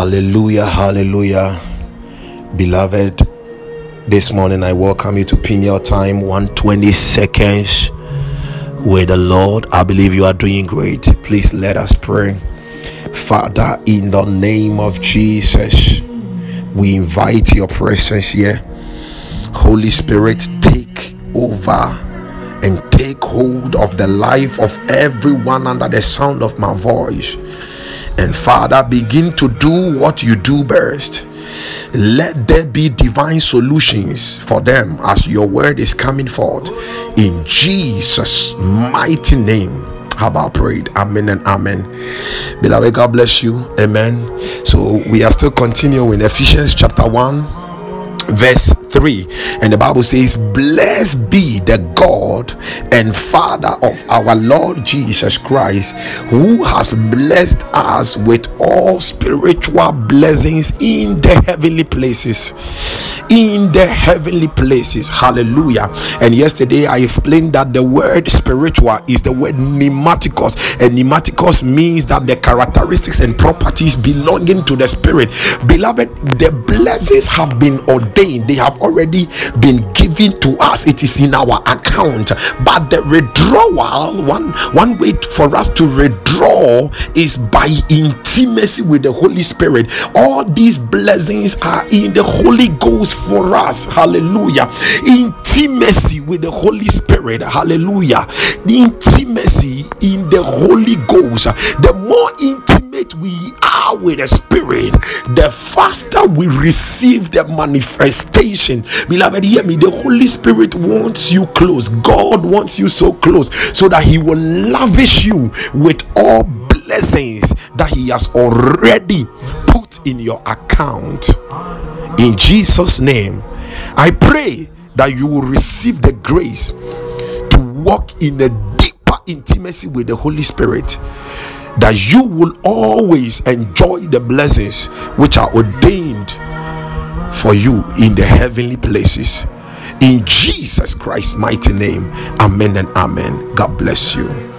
Hallelujah, hallelujah. Beloved, this morning I welcome you to Peniel time 120 seconds with the Lord. I believe you are doing great. Please let us pray. Father, in the name of Jesus, we invite your presence here. Holy Spirit, take over and take hold of the life of everyone under the sound of my voice. And Father, begin to do what you do best. Let there be divine solutions for them as your word is coming forth. In Jesus' mighty name have I prayed. Amen and amen. Beloved, God bless you. Amen. So we are still continuing Ephesians chapter 1 verse 3 and the bible says blessed be the god and father of our lord jesus christ who has blessed us with all spiritual blessings in the heavenly places in the heavenly places. Hallelujah. And yesterday i explained that the word spiritual is the word pneumaticos and pneumaticos means that the characteristics and properties belonging to the spirit. Beloved the blessings have been ordained. They have already been given to us. It is in our account. But the withdrawal one one way for us to withdraw is by intimacy with the holy spirit. All these blessings are in the holy ghost for us. Hallelujah. Intimacy with the holy spirit. Hallelujah. The intimacy in the holy ghost. The more intimate we are with the spirit the faster we receive the manifestation. Beloved hear me. The holy spirit wants you close. God wants you so close so that he will lavish you with all blessings that he has already put in your account in jesus name i pray that you will receive the grace to walk in a deeper intimacy with the holy spirit that you will always enjoy the blessings which are ordained for you in the heavenly places. In Jesus Christ's mighty name, amen and amen. God bless you.